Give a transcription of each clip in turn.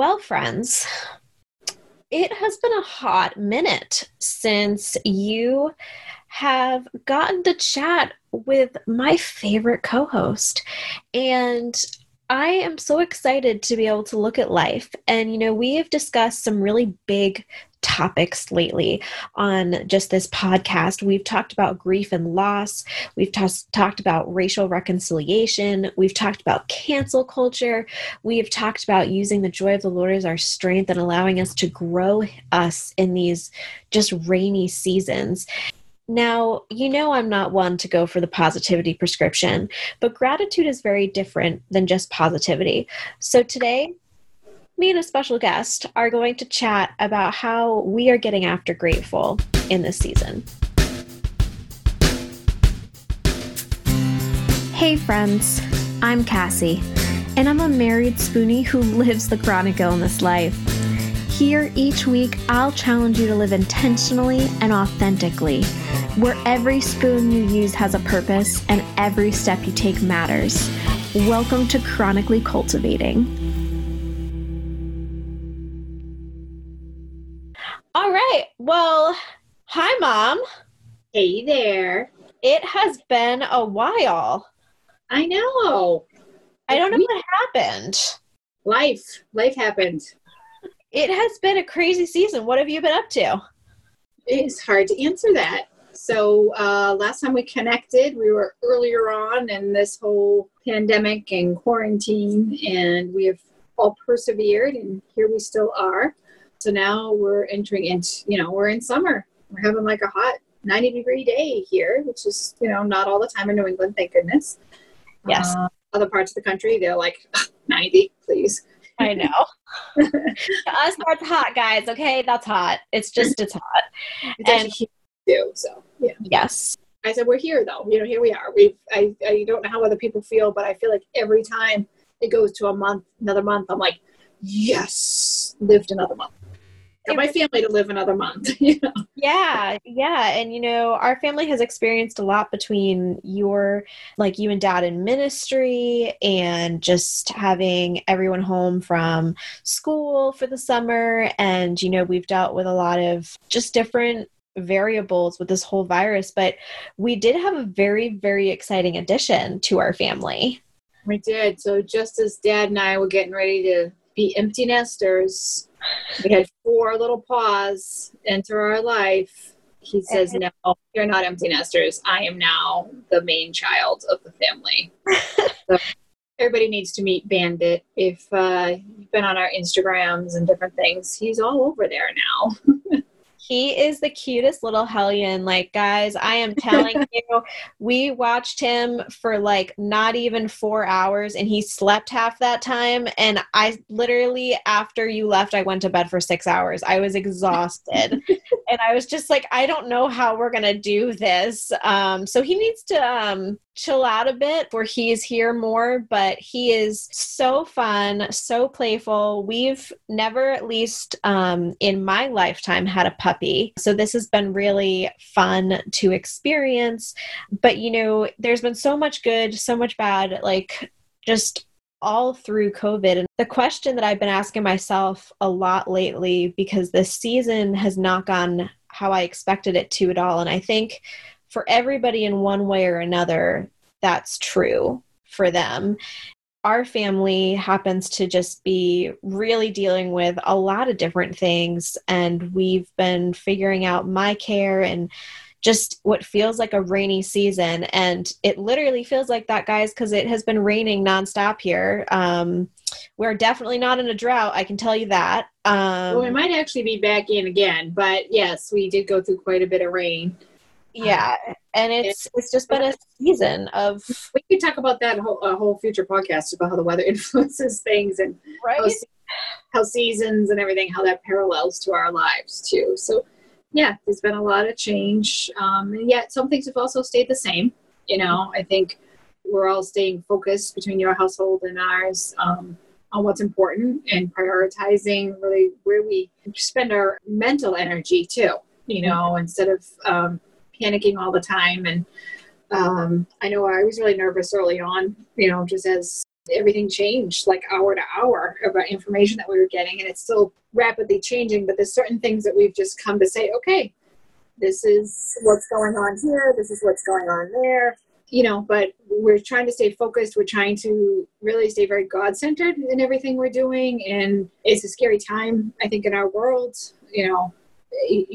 Well, friends, it has been a hot minute since you have gotten to chat with my favorite co host. And I am so excited to be able to look at life. And, you know, we have discussed some really big topics lately on just this podcast. We've talked about grief and loss. We've t- talked about racial reconciliation. We've talked about cancel culture. We've talked about using the joy of the Lord as our strength and allowing us to grow us in these just rainy seasons. Now, you know, I'm not one to go for the positivity prescription, but gratitude is very different than just positivity. So today, me and a special guest are going to chat about how we are getting after grateful in this season. Hey, friends, I'm Cassie, and I'm a married spoonie who lives the chronic illness life. Here each week, I'll challenge you to live intentionally and authentically, where every spoon you use has a purpose and every step you take matters. Welcome to Chronically Cultivating. Well, hi, Mom. Hey there. It has been a while. I know. I don't know what happened. Life. Life happened. It has been a crazy season. What have you been up to? It's hard to answer that. So, uh, last time we connected, we were earlier on in this whole pandemic and quarantine, and we have all persevered, and here we still are. So now we're entering into, you know, we're in summer. We're having like a hot 90 degree day here, which is, you know, not all the time in New England, thank goodness. Yes. Uh, other parts of the country, they're like 90, please. I know. to us, that's hot, guys. Okay, that's hot. It's just it's hot. It's And- too, so yeah. Yes. I said we're here though. You know, here we are. We I I don't know how other people feel, but I feel like every time it goes to a month, another month, I'm like, yes, lived another month. Got my family to live another month. You know, Yeah, yeah. And you know, our family has experienced a lot between your like you and dad in ministry and just having everyone home from school for the summer. And, you know, we've dealt with a lot of just different variables with this whole virus, but we did have a very, very exciting addition to our family. we did. So just as Dad and I were getting ready to be empty nesters, we had four little paws enter our life. He says, "No, you're not empty nesters. I am now the main child of the family." so everybody needs to meet Bandit. If uh, you've been on our Instagrams and different things, he's all over there now. He is the cutest little hellion. Like, guys, I am telling you, we watched him for like not even four hours and he slept half that time. And I literally, after you left, I went to bed for six hours. I was exhausted. And I was just like, I don't know how we're to do this. Um, so he needs to um, chill out a bit where he is here more, but he is so fun, so playful. We've never, at least um, in my lifetime, had a puppy. So this has been really fun to experience. But, you know, there's been so much good, so much bad, like just all through COVID. And the question that I've been asking myself a lot lately, because this season has not gone how I expected it to at all. And I think for everybody in one way or another, that's true for them. Our family happens to just be really dealing with a lot of different things, and we've been figuring out my care and just what feels like a rainy season. And it literally feels like that, guys, because it has been raining nonstop here. Um, we're definitely not in a drought, I can tell you that. Um, well, we might actually be back in again, but yes, we did go through quite a bit of rain. yeah, and it's it's just been a season of We could talk about that whole a whole future podcast about how the weather influences things and right. se- how seasons and everything, how that parallels to our lives too. So, yeah, there's been a lot of change, um, and yet some things have also stayed the same. You know, I think we're all staying focused between your household and ours um, on what's important and prioritizing really where we spend our mental energy too. You know, instead of um, panicking all the time and um, I know I was really nervous early on, you know, just as everything changed like hour to hour about information that we were getting and it's still rapidly changing but there's certain things that we've just come to say okay this is what's going on here this is what's going on there you know but we're trying to stay focused we're trying to really stay very god centered in everything we're doing and it's a scary time i think in our world you know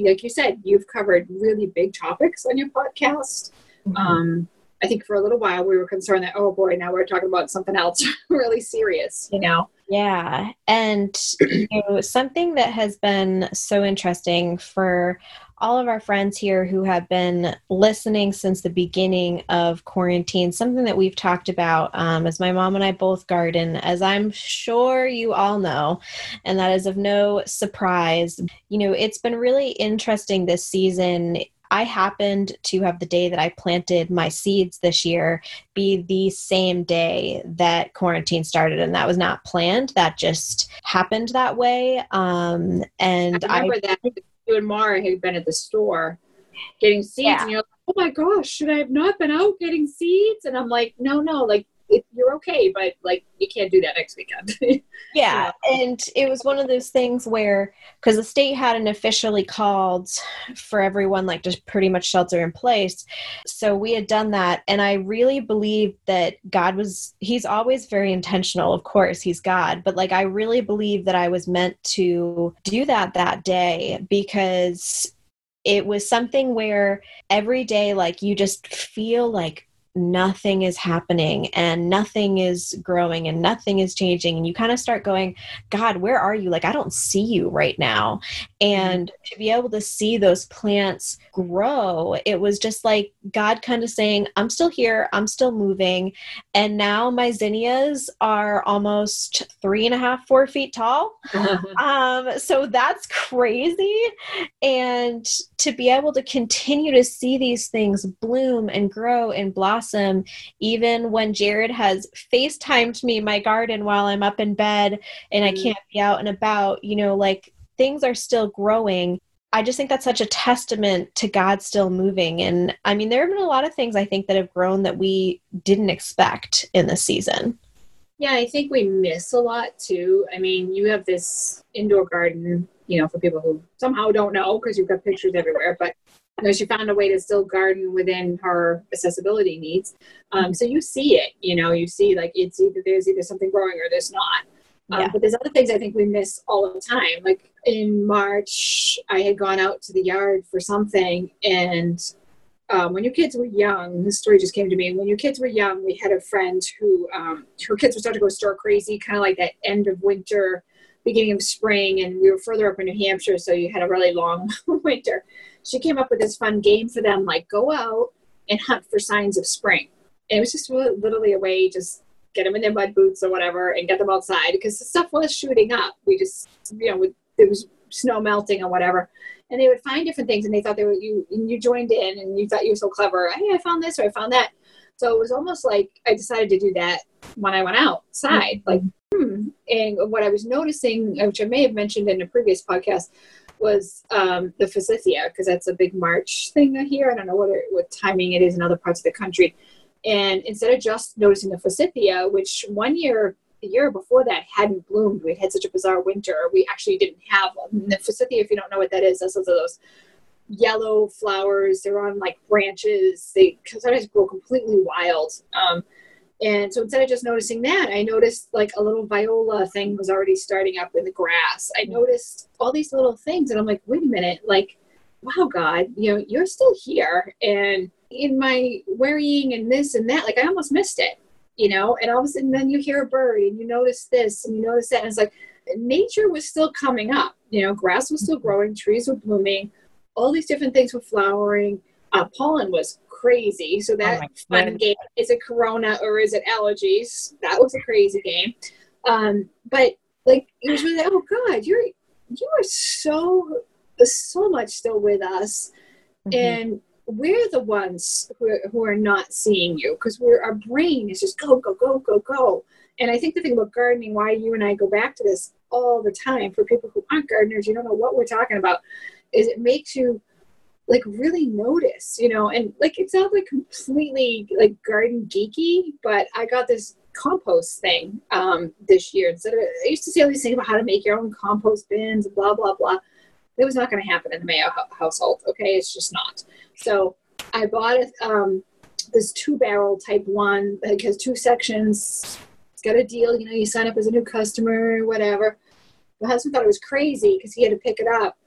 like you said you've covered really big topics on your podcast mm-hmm. um, I think for a little while we were concerned that, oh boy, now we're talking about something else really serious, you know? Yeah. And you know, something that has been so interesting for all of our friends here who have been listening since the beginning of quarantine, something that we've talked about um, as my mom and I both garden, as I'm sure you all know, and that is of no surprise. You know, it's been really interesting this season I happened to have the day that I planted my seeds this year be the same day that quarantine started, and that was not planned. That just happened that way. Um, and I remember I, that you and Mara had been at the store getting seeds, yeah. and you're like, "Oh my gosh, should I have not been out getting seeds?" And I'm like, "No, no, like you're okay, but like you can't do that next weekend. yeah, and it was one of those things where because the state hadn't officially called for everyone like just pretty much shelter in place, so we had done that, and I really believe that God was He's always very intentional. Of course, He's God, but like I really believe that I was meant to do that that day because it was something where every day like you just feel like nothing is happening and nothing is growing and nothing is changing. And you kind of start going god where are you? Like i don't see you right now. And to be able to see those plants grow it was just like god kind of saying i'm still here. I'm still moving. And now my zinnias are almost three and a half four feet tall. Um, so that's crazy. And to be able to continue to see these things bloom and grow and blossom awesome. Even when Jared has FaceTimed me my garden while I'm up in bed and I mm. can't be out and about, you know, like things are still growing. I just think that's such a testament to God still moving. And I mean, there have been a lot of things I think that have grown that we didn't expect in this season. Yeah, I think we miss a lot too. I mean, you have this indoor garden, you know, for people who somehow don't know because you've got pictures everywhere, but you know, she found a way to still garden within her accessibility needs. Um, so you see it, you know, you see like it's either there's either something growing or there's not. Um, yeah. But there's other things I think we miss all the time. Like in March, I had gone out to the yard for something, and um, when your kids were young, this story just came to me. When your kids were young, we had a friend who um, her kids were starting to go stir crazy, kind of like that end of winter, beginning of spring, and we were further up in New Hampshire, so you had a really long winter she came up with this fun game for them like go out and hunt for signs of spring. And it was just really, literally a way just get them in their mud boots or whatever and get them outside because the stuff was shooting up. We just, you know, there was snow melting or whatever. And they would find different things and they thought they were, you, and you joined in and you thought you were so clever. Hey, I found this or I found that. So it was almost like I decided to do that when I went outside. Like, hmm. And what I was noticing, which I may have mentioned in a previous podcast, was um, the forsythia because that's a big March thing here. I don't know what it, what timing it is in other parts of the country. And instead of just noticing the forsythia, which one year, the year before that, hadn't bloomed, we had such a bizarre winter. We actually didn't have them. the forsythia, if you don't know what that is, that's those, those yellow flowers. They're on like branches. They sometimes grow completely wild. Um, and so instead of just noticing that, I noticed like a little viola thing was already starting up in the grass. I noticed all these little things, and I'm like, wait a minute, like, wow, God, you know, you're still here. And in my worrying and this and that, like, I almost missed it, you know. And all of a sudden, then you hear a bird, and you notice this, and you notice that, and it's like nature was still coming up. You know, grass was still growing, trees were blooming, all these different things were flowering. Uh, pollen was crazy. So that oh fun game is it Corona or is it allergies? That was a crazy game. Um, but like it was really oh god, you're you are so so much still with us, mm-hmm. and we're the ones who are, who are not seeing you because we're our brain is just go go go go go. And I think the thing about gardening, why you and I go back to this all the time for people who aren't gardeners, you don't know what we're talking about, is it makes you like really notice, you know, and like it sounds like completely like garden geeky, but I got this compost thing um, this year. Instead of I used to see all these things about how to make your own compost bins, blah blah blah. It was not going to happen in the Mayo household. Okay, it's just not. So I bought um, this two barrel type one that has two sections. It's got a deal. You know, you sign up as a new customer, whatever. My husband thought it was crazy because he had to pick it up,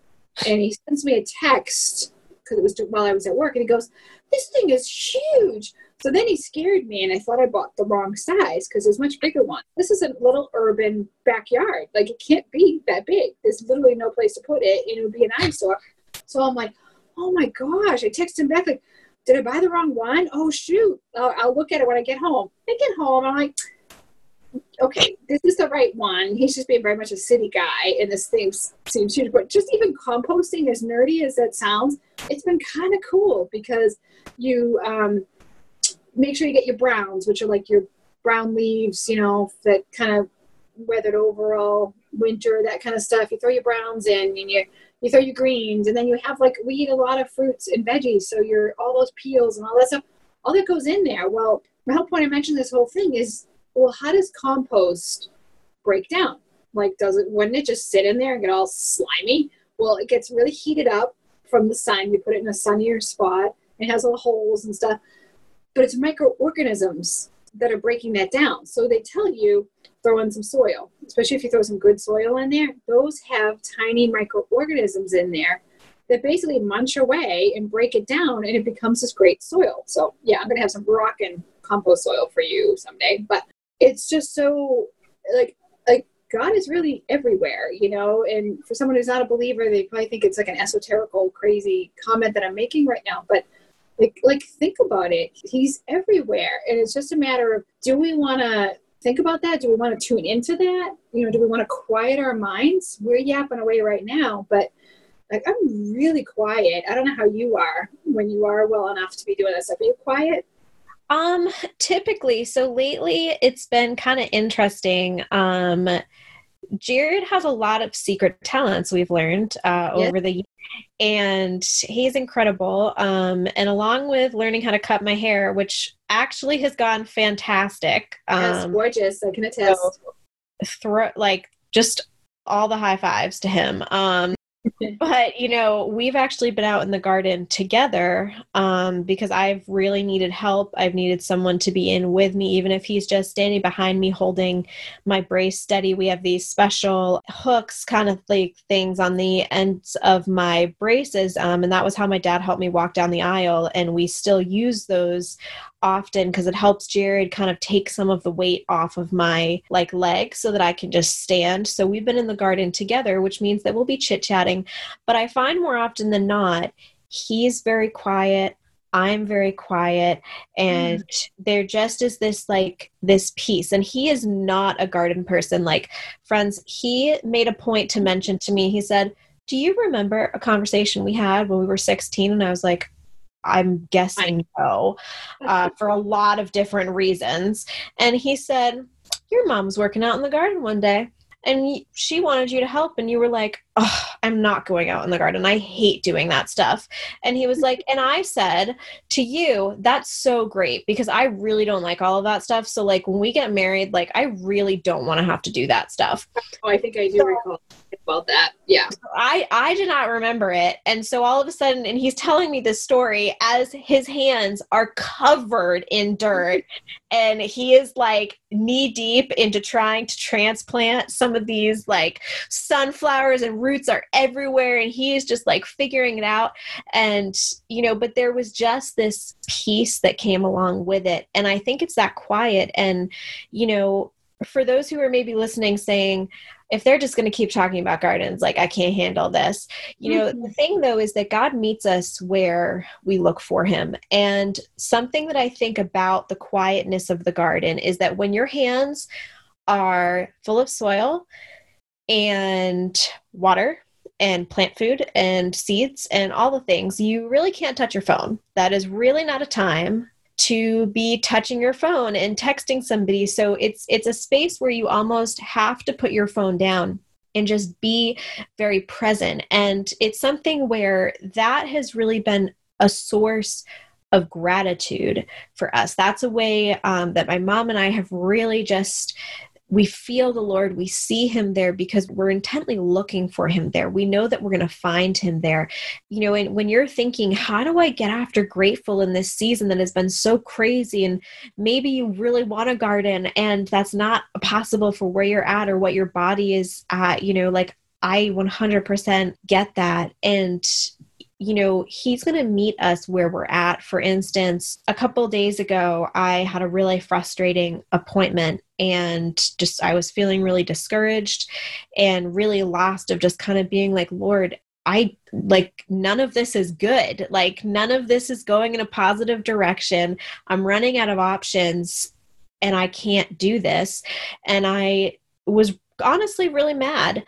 and he sends me a text because it was while I was at work, and he goes, "This thing is huge." So then he scared me, and I thought I bought the wrong size because there's much bigger one. This is a little urban backyard; like it can't be that big. There's literally no place to put it, and it would be an eyesore. So I'm like, "Oh my gosh!" I text him back like, "Did I buy the wrong one? Oh shoot! I'll, I'll look at it when I get home." I get home, I'm like, okay, this is the right one. He's just being very much a city guy, and this thing seems huge. But just even composting, as nerdy as that sounds, it's been kind of cool because you um, make sure you get your browns, which are like your brown leaves, you know, that kind of weathered overall winter, that kind of stuff. You throw your browns in, and you you throw your greens, and then you have like we eat a lot of fruits and veggies, so you're all those peels and all that stuff. All that goes in there. Well, my whole point I mentioned this whole thing is well, how does compost break down? Like, does it, wouldn't it just sit in there and get all slimy? Well, it gets really heated up from the sun. You put it in a sunnier spot. It has little holes and stuff. But it's microorganisms that are breaking that down. So they tell you throw in some soil, especially if you throw some good soil in there. Those have tiny microorganisms in there that basically munch away and break it down, and it becomes this great soil. So yeah, I'm gonna have some rockin' compost soil for you someday. But it's just so like like God is really everywhere, you know. And for someone who's not a believer, they probably think it's like an esoterical, crazy comment that I'm making right now. But like, like think about it. He's everywhere, and it's just a matter of do we want to think about that? Do we want to tune into that? You know, do we want to quiet our minds? We're yapping away right now, but like I'm really quiet. I don't know how you are when you are well enough to be doing this. Are you quiet? Um, typically, so lately it's been kind of interesting. Um, Jared has a lot of secret talents we've learned uh, yes. over the years, and he's incredible. Um, and along with learning how to cut my hair, which actually has gone fantastic. Um, gorgeous. I can attest. So throw like just all the high fives to him. Um, but you know we've actually been out in the garden together um, because i've really needed help. I've needed someone to be in with me even if he's just standing behind me holding my brace steady. We have these special hooks kind of like things on the ends of my braces um, and that was how my dad helped me walk down the aisle and we still use those often because it helps Jared kind of take some of the weight off of my like leg so that I can just stand. So we've been in the garden together, which means that we'll be chit-chatting, but I find more often than not he's very quiet. I'm very quiet and mm. there just is this like this peace and he is not a garden person like friends he made a point to mention to me he said do you remember a conversation we had when we were 16 and I was like I'm guessing no, uh, for a lot of different reasons. And he said, Your mom's working out in the garden one day and she wanted you to help and you were like oh, i'm not going out in the garden. I hate doing that stuff. And he was like and i said to you that's so great because i really don't like all of that stuff. So like when we get married like i really don't want to have to do that stuff. Oh i think i do so, recall about that. Yeah. I i did not remember it. And so all of a sudden and he's telling me this story as his hands are covered in dirt and he is like knee deep into trying to transplant some of these like sunflowers and roots are everywhere and he is just like figuring it out. And you know but there was just this peace that came along with it. And i think it's that quiet. And you know for those who are maybe listening saying if they're just going to keep talking about gardens like i can't handle this you know mm-hmm. the thing though is that god meets us where we look for him. And something that i think about the quietness of the garden is that when your hands are full of soil and water and plant food and seeds and all the things. You really can't touch your phone. That is really not a time to be touching your phone and texting somebody. So it's it's a space where you almost have to put your phone down and just be very present. And it's something where that has really been a source of gratitude for us. That's a way um, that my mom and I have really just we feel the Lord, we see Him there because we're intently looking for Him there. We know that we're going to find Him there. You know, and when you're thinking, how do I get after grateful in this season that has been so crazy? And maybe you really want a garden and that's not possible for where you're at or what your body is at, you know, like I 100% get that. And you know, he's going to meet us where we're at. For instance, a couple days ago, I had a really frustrating appointment and just I was feeling really discouraged and really lost of just kind of being like, Lord, I like none of this is good. Like none of this is going in a positive direction. I'm running out of options and I can't do this. And I was honestly really mad.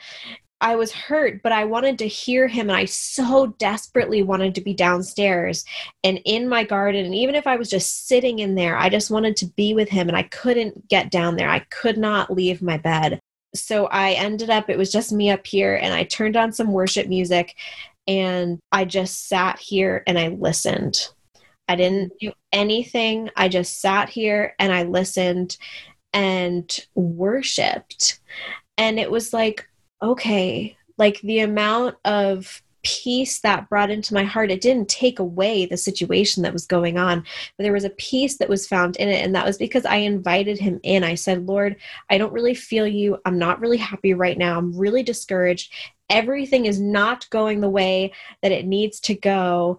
I was hurt, but I wanted to hear him. And I so desperately wanted to be downstairs and in my garden. And even if I was just sitting in there, I just wanted to be with him. And I couldn't get down there. I could not leave my bed. So I ended up, it was just me up here. And I turned on some worship music and I just sat here and I listened. I didn't do anything. I just sat here and I listened and worshiped. And it was like, okay, like the amount of peace that brought into my heart it didn't take away the situation that was going on but there was a peace that was found in it and that was because i invited him in. I said lord i don't really feel you. I'm not really happy right now. I'm really discouraged. Everything is not going the way that it needs to go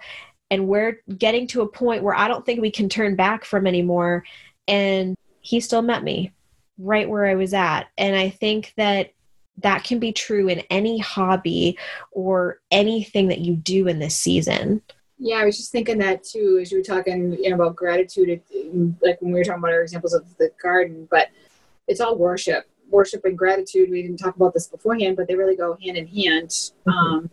and we're getting to a point where i don't think we can turn back from anymore. And he still met me right where i was at. And i think that that can be true in any hobby or anything that you do in this season. Yeah, I was just thinking that too as you were talking you know, about gratitude, like when we were talking about our examples of the garden, but it's all worship. Worship and gratitude, we didn't talk about this beforehand, but they really go hand in hand. Mm-hmm. Um,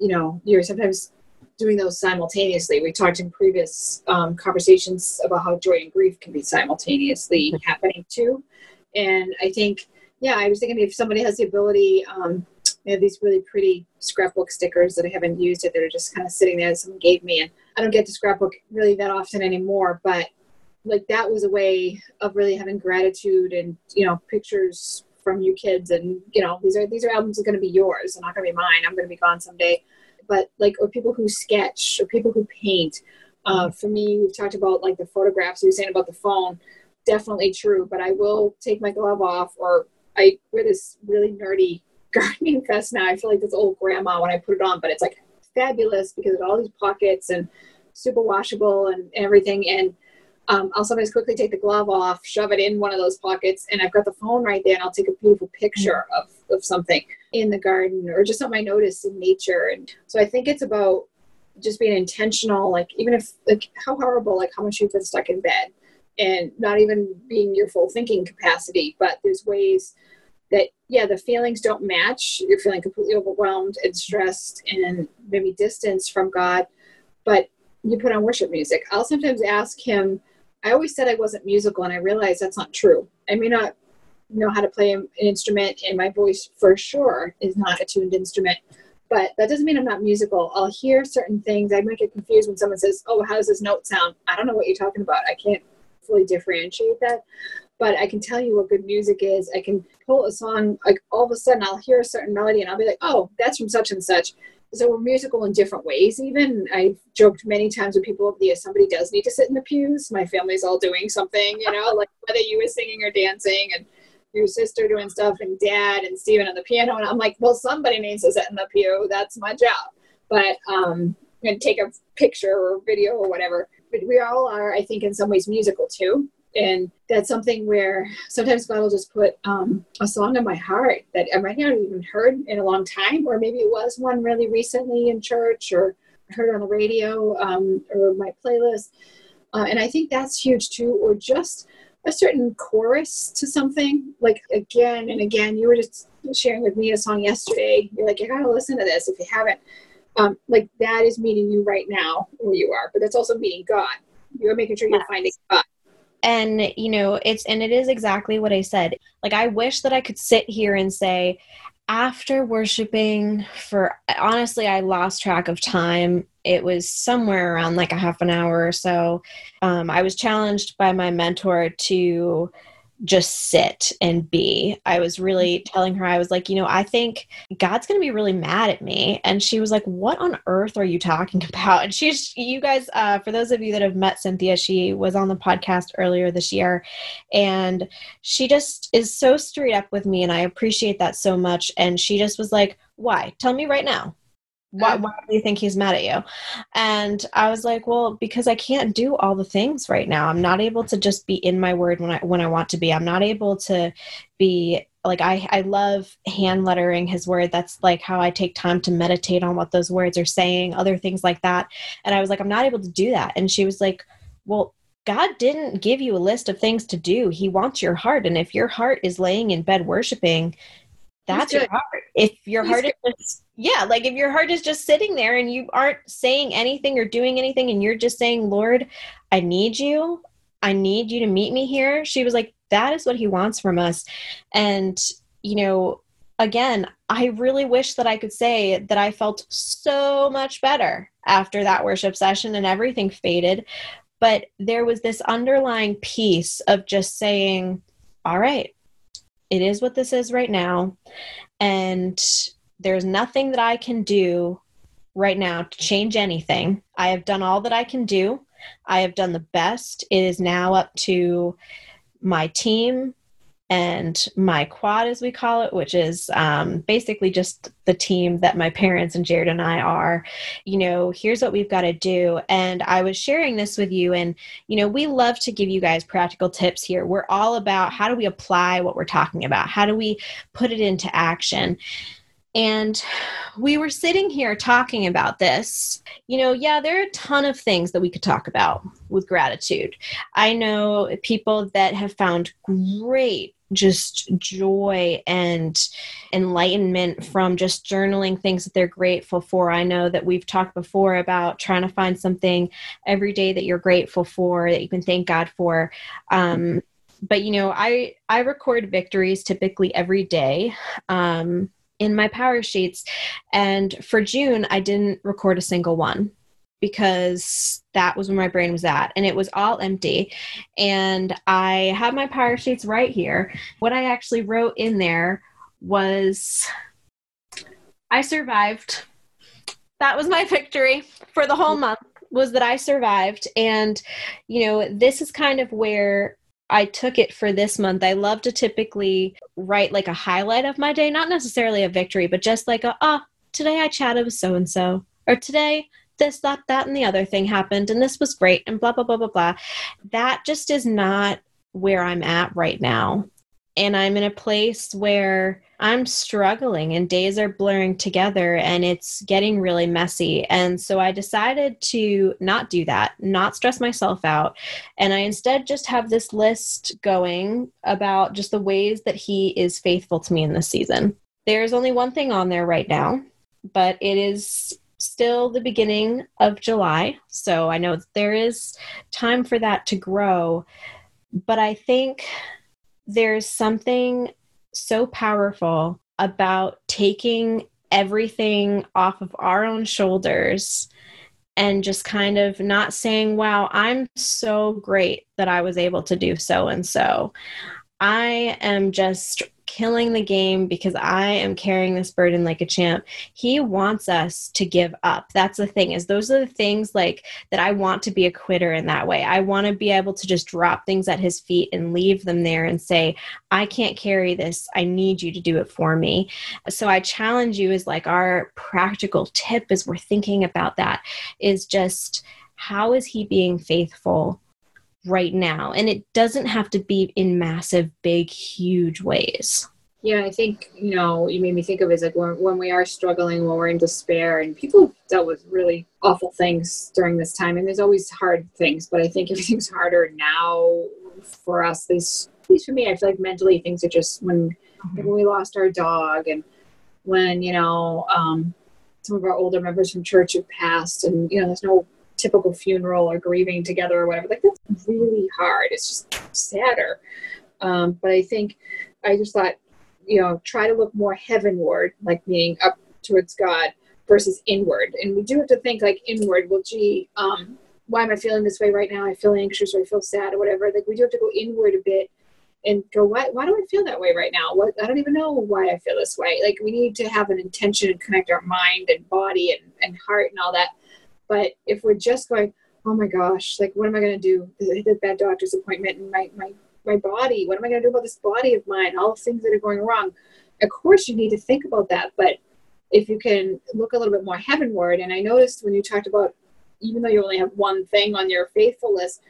you know, you're sometimes doing those simultaneously. We talked in previous um, conversations about how joy and grief can be simultaneously mm-hmm. happening too. And I think yeah, I was thinking if somebody has the ability, um, I have these really pretty scrapbook stickers that I haven't used it that are just kind of sitting there that someone gave me. And I don't get to scrapbook really that often anymore, but like that was a way of really having gratitude and, you know, pictures from you kids and, you know, these are, these are albums are going to be yours. They're not going to be mine. I'm going to be gone someday. But like, or people who sketch or people who paint. Uh, for me, we've talked about like the photographs you were saying about the phone definitely true but i will take my glove off or I wear this really nerdy gardening vest now. I feel like this old grandma when I put it on, but it's like fabulous because of all these pockets and super washable and everything. And um, I'll sometimes quickly take the glove off, shove it in one of those pockets, and I've got the phone right there, and I'll take a beautiful picture of, of something in the garden or just something I notice in nature. And so I think it's about just being intentional, like even if like how horrible, like how much you've been stuck in bed and not even being your full thinking capacity but there's ways that yeah the feelings don't match. You're feeling completely overwhelmed and stressed and maybe distance from god but you put on worship music. I'll sometimes ask him i always said i wasn't musical and i realize that's not true. I may not know how to play an instrument and my voice for sure is not a tuned instrument but that doesn't mean i'm not musical. I'll hear certain things. I might get confused when someone says oh how does this note sound? I don't know what you're talking about. I can't fully differentiate that but I can tell you what good music is. I can pull a song, like all of a sudden I'll hear a certain melody and I'll be like, oh, that's from such and such. So we're musical in different ways, even. I've joked many times with people years, somebody does need to sit in the pews. My family's all doing something, you know, like whether you were singing or dancing and your sister doing stuff and dad and Steven on the piano. And I'm like, well, somebody needs to sit in the pew. That's my job. But, um, and take a picture or video or whatever but we all are, I think, in some ways musical too. And that's something where sometimes God will just put um, a song in my heart that I might not even heard in a long time, or maybe it was one really recently in church, or heard on the radio, um, or my playlist. Uh, and I think that's huge too, or just a certain chorus to something. Like again and again, you were just sharing with me a song yesterday. You're like, you gotta listen to this if you haven't um, like that is meeting you right now where you are, but that's also meeting God. You're making sure you're yes. finding God. And you know, it's and it is exactly what I said. Like I wish that I could sit here and say, after worshiping for honestly, I lost track of time. It was somewhere around like a half an hour or so. Um, I was challenged by my mentor to just sit and be. I was really mm-hmm. telling her, I was like, you know, I think God's going to be really mad at me. And she was like, what on earth are you talking about? And she's, you guys, uh, for those of you that have met Cynthia, she was on the podcast earlier this year. And she just is so straight up with me. And I appreciate that so much. And she just was like, why? Tell me right now why, uh, why do you think he's mad at you and i was like well because i can't do all the things right now i'm not able to just be in my word when i when i want to be i'm not able to be like i i love hand lettering his word that's like how i take time to meditate on what those words are saying other things like that and i was like i'm not able to do that and she was like well God didn't give you a list of things to do. He wants your heart. And if your heart is laying in bed worshiping, that's your heart. If your He's heart good. is just yeah, like if your heart is just sitting there and you aren't saying anything or doing anything and you're just saying, Lord, I need you. I need you to meet me here. She was like, that is what he wants from us. And, you know, again, I really wish that I could say that I felt so much better after that worship session and everything faded. But there was this underlying piece of just saying, all right, it is what this is right now. And there's nothing that I can do right now to change anything. I have done all that I can do. I have done the best. It is now up to my team and my quad, as we call it, which is um, basically just the team that my parents and Jared and I are. You know, here's what we've got to do. And I was sharing this with you, and, you know, we love to give you guys practical tips here. We're all about how do we apply what we're talking about? How do we put it into action? And we were sitting here talking about this. You know, yeah, there are a ton of things that we could talk about with gratitude. I know people that have found great just joy and enlightenment from just journaling things that they're grateful for. I know that we've talked before about trying to find something every day that you're grateful for, that you can thank God for. Um, but you know, I I record victories typically every day. Um, in my power sheets. And for June, I didn't record a single one because that was where my brain was at. And it was all empty. And i have my power sheets right here. What i actually wrote in there was i survived. That was my victory for the whole month was that i survived. And you know this is kind of where I took it for this month. I love to typically write like a highlight of my day, not necessarily a victory, but just like a, oh, today I chatted with so and so, or today this, that, that, and the other thing happened, and this was great, and blah, blah, blah, blah, blah. That just is not where I'm at right now. And I'm in a place where I'm struggling and days are blurring together and it's getting really messy. And so I decided to not do that, not stress myself out. And I instead just have this list going about just the ways that he is faithful to me in this season. There's only one thing on there right now, but it is still the beginning of July. So I know there is time for that to grow. But I think there's something so powerful about taking everything off of our own shoulders and just kind of not saying, wow, I'm so great that I was able to do so and so. I am just killing the game because I am carrying this burden like a champ. He wants us to give up. That's the thing is those are the things like that I want to be a quitter in that way. I want to be able to just drop things at his feet and leave them there and say, I can't carry this. I need you to do it for me. So I challenge you is like our practical tip as we're thinking about that is just how is he being faithful right now and it doesn't have to be in massive big huge ways yeah i think you know you made me think of it as like when, when we are struggling when we're in despair and people dealt with really awful things during this time and there's always hard things but i think everything's harder now for us at least, at least for me i feel like mentally things are just when mm-hmm. when we lost our dog and when you know um, some of our older members from church have passed and you know there's no typical funeral or grieving together or whatever. Like that's really hard. It's just sadder. Um, but I think I just thought you know, try to look more heavenward, like meaning up towards God versus inward. And we do have to think like inward. Well, gee, um, why am I feeling this way right now? I feel anxious or I feel sad or whatever. Like we do have to go inward a bit and go, why, why do I feel that way right now? What, I don't even know why I feel this way. Like we need to have an intention and connect our mind and body and, and heart and all that. But if we're just going, oh my gosh, like what am I going to do? The bad doctor's appointment and my, my, my body, what am I going to do about this body of mine? All the things that are going wrong. Of course you need to think about that. But if you can look a little bit more heavenward, and I noticed when you talked about, even though you only have one thing on your faithful list,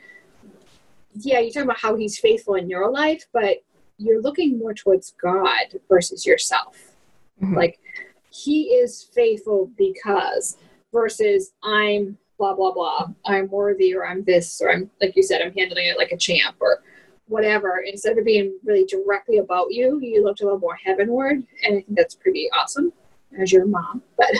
yeah, you talk about how he's faithful in your life, but you're looking more towards God versus yourself. Mm-hmm. Like he is faithful because versus I'm blah blah blah. I'm worthy or I'm this or I'm like you said, I'm handling it like a champ or whatever. Instead of being really directly about you, you looked a little more heavenward. And I think that's pretty awesome as your mom. But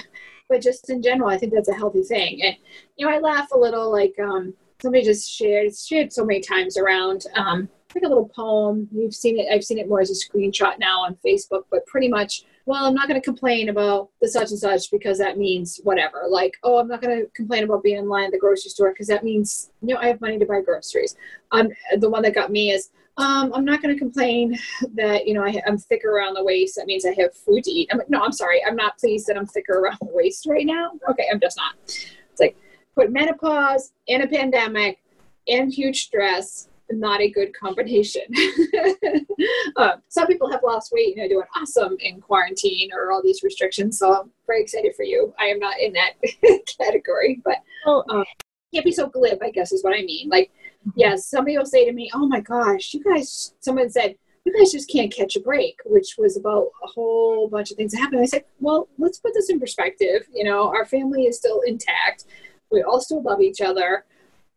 but just in general, I think that's a healthy thing. And you know, I laugh a little like um somebody just shared shared so many times around um, like a little poem you've seen it i've seen it more as a screenshot now on facebook but pretty much well i'm not going to complain about the such and such because that means whatever like oh i'm not going to complain about being in line at the grocery store because that means you know i have money to buy groceries um, the one that got me is um, I'm not going to complain that you know I, am thicker around the waist. That means I have food to eat. I'm like, no, I'm sorry. I'm not pleased that I'm thicker around the waist right now. Okay, I'm just not. It's like put menopause in a pandemic and huge stress not a good combination. uh, some people have lost weight and are doing awesome in quarantine or all these restrictions. So I'm very excited for you. I am not in that category, but um, can't be so glib, I guess is what I mean. Like, mm-hmm. yes, somebody will say to me, oh my gosh, you guys, someone said, you guys just can't catch a break, which was about a whole bunch of things that happened. I said, well, let's put this in perspective. You know, our family is still intact we all still love each other.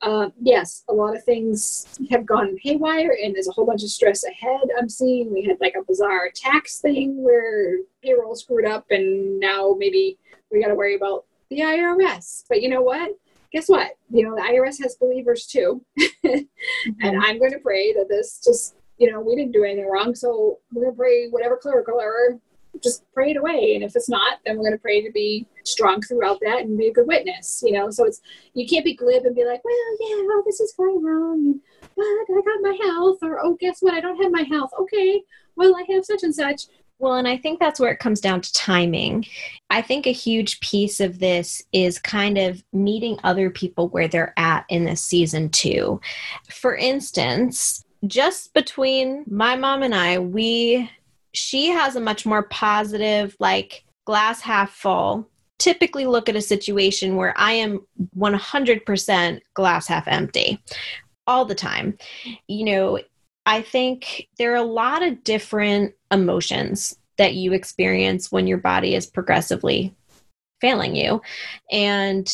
Uh, yes, a lot of things have gone haywire, and there's a whole bunch of stress ahead. I'm seeing we had like a bizarre tax thing where payroll screwed up, and now maybe we got to worry about the IRS. But you know what? Guess what? You know the IRS has believers too, mm-hmm. and I'm going to pray that this just you know we didn't do anything wrong, so we're going to pray whatever clerical error just pray it away. And if it's not, then we're going to pray to be strong throughout that and be a good witness, you know? So it's, you can't be glib and be like, well, yeah, oh, this is going wrong. But I got my health. Or, oh, guess what? I don't have my health. Okay. Well, I have such and such. Well, and I think that's where it comes down to timing. I think a huge piece of this is kind of meeting other people where they're at in this season, too. For instance, just between my mom and I, we she has a much more positive, like glass half full. Typically, look at a situation where I am 100% glass half empty all the time. You know, I think there are a lot of different emotions that you experience when your body is progressively failing you. And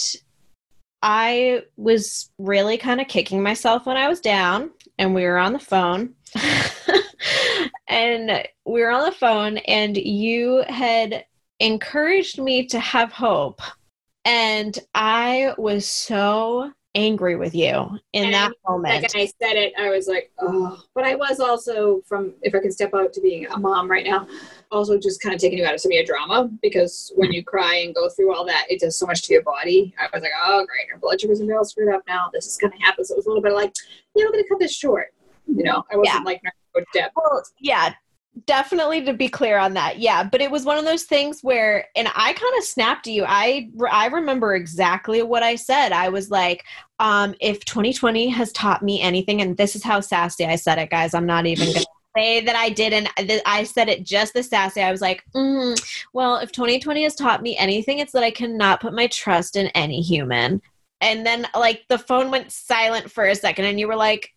I was really kind of kicking myself when I was down and we were on the phone. and we were on the phone and you had encouraged me to have hope. And i was so angry with you in and that moment like i said it i was like oh but i was also from if i can step out to being a mom right now also just kind of taking you out of some of your drama because when you cry and go through all that it does so much to your body. I was like oh great your blood sugars are all screwed up now. This is going to happen. So it was a little bit like yeah i'm going to cut this short. You know i wasn't yeah. like depth. Well, yeah, definitely to be clear on that yeah but it was one of those things where and i kind of snapped you i i remember exactly what i said i was like um if 2020 has taught me anything and this is how sassy i said it guys i'm not even gonna say that i didn't i said it just the sassy i was like mm, well if 2020 has taught me anything it's that i cannot put my trust in any human and then like the phone went silent for a second and you were like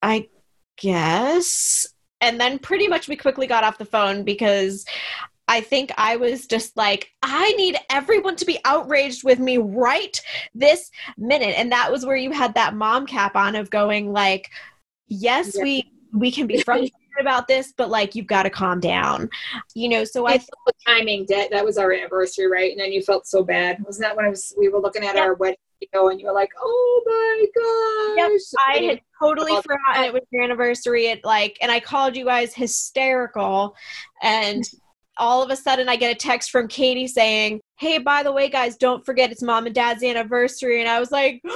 i guess. And then pretty much we quickly got off the phone because I think I was just like, I need everyone to be outraged with me right this minute. And that was where you had that mom cap on of going like, yes, yeah. we we can be frustrated about this, but like you've got to calm down. You know, so I the timing that that was our anniversary, right? And then you felt so bad. Wasn't that when I was we were looking at yeah. our wedding video and you were like, oh my gosh. Yep, I had totally forgotten it was your anniversary. It like, and I called you guys hysterical, and all of a sudden I get a text from Katie saying, "Hey, by the way, guys, don't forget it's mom and dad's anniversary." And I was like,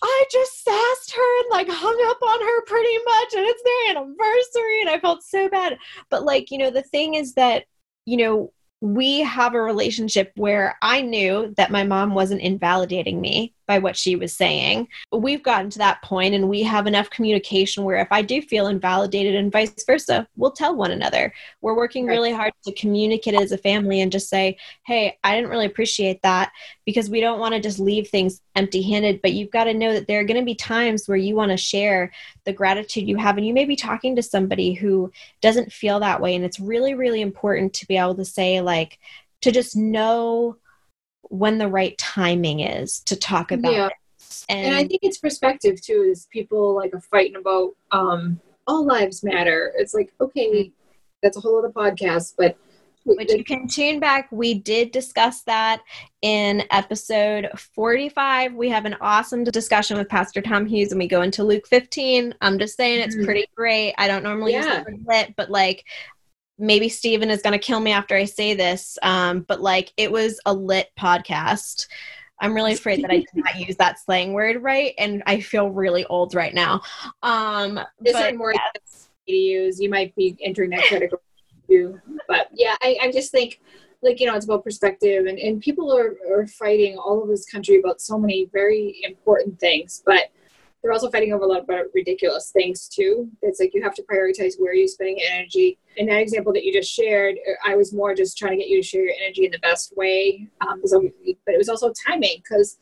I just sassed her and like hung up on her pretty much, and it's their anniversary, and I felt so bad. But like, you know, the thing is that you know we have a relationship where I knew that my mom wasn't invalidating me by what she was saying. We've gotten to that point and we have enough communication where if I do feel invalidated and vice versa, we'll tell one another. We're working really hard to communicate as a family and just say, hey, I didn't really appreciate that because we don't want to just leave things empty handed. But you've got to know that there are going to be times where you want to share the gratitude you have. And you may be talking to somebody who doesn't feel that way. And it's really, really important to be able to say, like, to just know when the right timing is to talk about yeah. it. And, and, I think it's perspective too, is people like are fighting about um all lives matter. It's like, okay, that's a whole other podcast, but which you can tune back. We did discuss that in episode 45. We have an awesome discussion with Pastor Tom Hughes and we go into Luke 15. I'm just saying it's mm-hmm. pretty great. I don't normally yeah. use lit, but like maybe Steven is going to kill me after I say this, um, but like it was a lit podcast. I'm really afraid that I did not use that slang word right, and I feel really old right now. Um, this but, more yes. to use. You might be entering that category too. But yeah, I, I just think like you know it's about perspective and, and people are, are fighting all over this country about so many very important things but they're also fighting over a lot of ridiculous things too. It's like you have to prioritize where you're spending energy. In that example that you just shared, I was more just trying to get you to share your energy in the best way. Um, but it was also timing because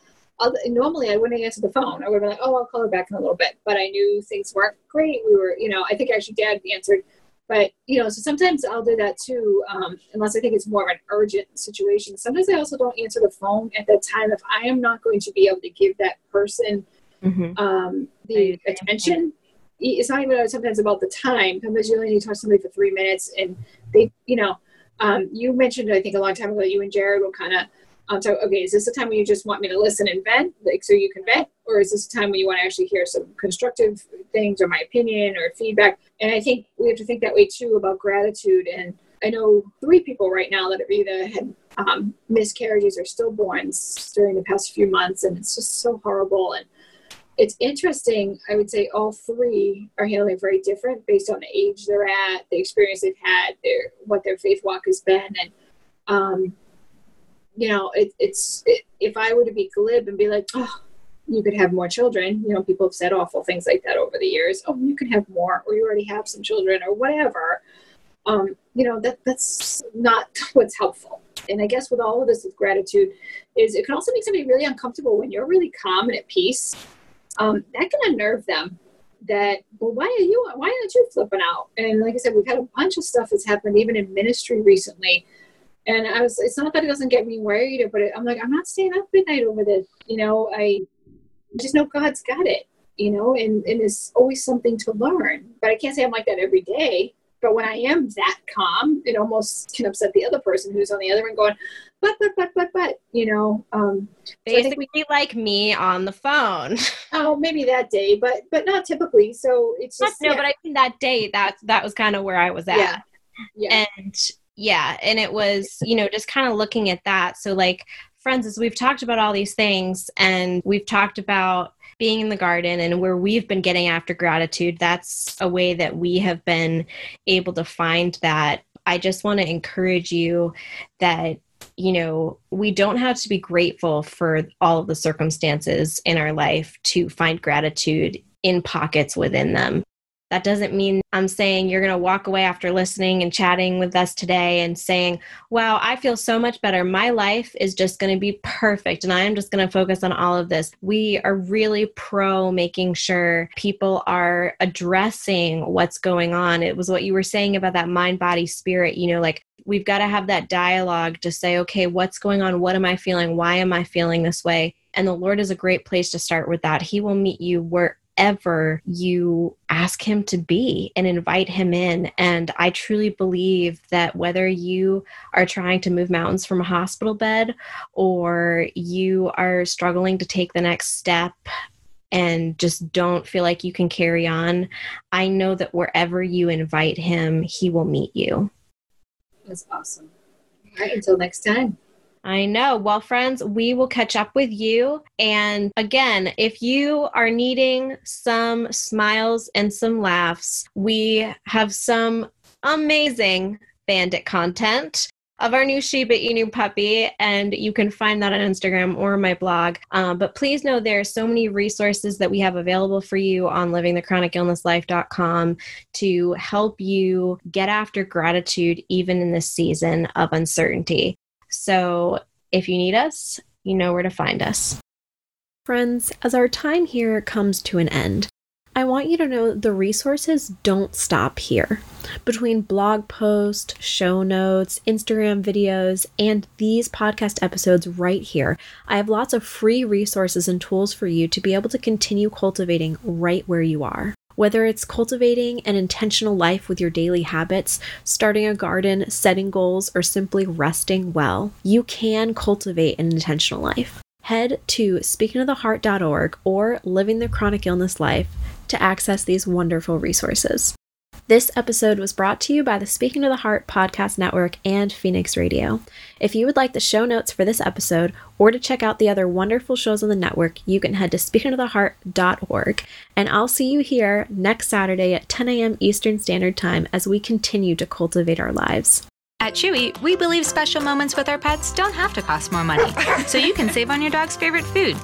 normally I wouldn't answer the phone. I would been like, oh, I'll call her back in a little bit. But I knew things weren't great. We were, you know, I think actually dad answered. But, you know, so sometimes I'll do that too, um, unless I think it's more of an urgent situation. Sometimes I also don't answer the phone at that time if I am not going to be able to give that person – mm-hmm. um, the attention. It's not even sometimes about the time. Sometimes you only need to talk to somebody for three minutes, and they, you know, um, you mentioned I think a long time ago that you and Jared will kind of um, so okay, is this a time when you just want me to listen and vent, like so you can vent, or is this a time when you want to actually hear some constructive things or my opinion or feedback? And I think we have to think that way too about gratitude. And I know three people right now that have either had um, miscarriages or stillborns during the past few months, and it's just so horrible. And it's interesting. I would say all three are handling very different based on the age they're at, the experience they've had, their what their faith walk has been, and um, you know, it, it's it, if I were to be glib and be like, oh, you could have more children. You know, people have said awful things like that over the years. Oh, you could have more, or you already have some children, or whatever. Um, you know, that that's not what's helpful. And I guess with all of this with gratitude, is it can also make somebody really uncomfortable when you're really calm and at peace um, that can unnerve them that well why are you why aren't you flipping out? And like i said we've had a bunch of stuff that's happened even in ministry recently. And i was it's not that it doesn't get me worried but it, i'm like i'm not staying up at night over this you know i just know god's got it you know and and it's always something to learn. But i can't say i'm like that every day but when I am that calm, it almost can upset the other person who's on the other end going, but, but, but, but, but, you know. Um, Basically, so we, like me on the phone. oh, maybe that day, but but not typically. So it's just no, yeah. but I mean that day that that was kind of where I was at. Yeah. yeah. And yeah, and it was you know just kind of looking at that. So like friends, as we've talked about all these things, and we've talked about being in the garden and where we've been getting after gratitude, that's a way that we have been able to find that. I just want to encourage you that you know, we don't have to be grateful for all of the circumstances in our life to find gratitude in pockets within them. That doesn't mean I'm saying you're going to walk away after listening and chatting with us today and saying, wow, I feel so much better. My life is just going to be perfect and I am just going to focus on all of this. We are really pro making sure people are addressing what's going on. It was what you were saying about that mind, body, spirit. You know, like we've got to have that dialogue to say, okay, what's going on? What am I feeling? Why am I feeling this way? And the Lord is a great place to start with that. He will meet you where whatever you ask him to be and invite him in. And I truly believe that whether you are trying to move mountains from a hospital bed or you are struggling to take the next step and just don't feel like you can carry on, I know that wherever you invite him, he will meet you. That's awesome. All right, until next time. I know. Well, friends, we will catch up with you. And again, if you are needing some smiles and some laughs, we have some amazing bandit content of our new Shiba Inu puppy, and you can find that on Instagram or my blog. Um, but please know there are so many resources that we have available for you on livingthechronicillnesslife.com to help you get after gratitude even in this season of uncertainty. So if you need us, you know where to find us. Friends, as our time here comes to an end, I want you to know the resources don't stop here. Between blog posts, show notes, Instagram videos, and these podcast episodes right here, I have lots of free resources and tools for you to be able to continue cultivating right where you are. Whether it's cultivating an intentional life with your daily habits, starting a garden, setting goals, or simply resting well, you can cultivate an intentional life. Head to speakingtotheheart.org or Living the Chronic Illness Life to access these wonderful resources. This episode was brought to you by the Speaking to the Heart podcast network and Phoenix Radio. If you would like the show notes for this episode or to check out the other wonderful shows on the network, you can head to speakingtotheheart.org. And I'll see you here next Saturday at 10 a.m. Eastern Standard Time as we continue to cultivate our lives. At Chewy, we believe special moments with our pets don't have to cost more money, so you can save on your dog's favorite food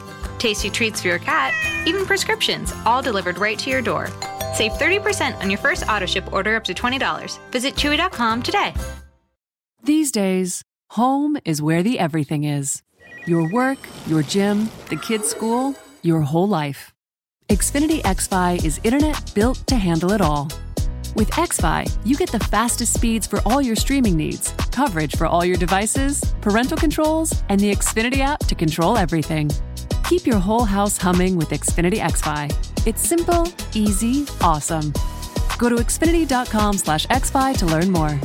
tasty treats for your cat, even prescriptions, all delivered right to your door. Save 30% on your first auto ship order up to $20. Visit Chewy.com today. These days, home is where the everything is your work, your gym, the kids' school, your whole life. Xfinity XFi is internet built to handle it all. With XFi, you get the fastest speeds for all your streaming needs, coverage for all your devices, parental controls, and the Xfinity app to control everything. Keep your whole house humming with Xfinity XFi. It's simple, easy, awesome. Go to Xfinity.com slash XFi to learn more.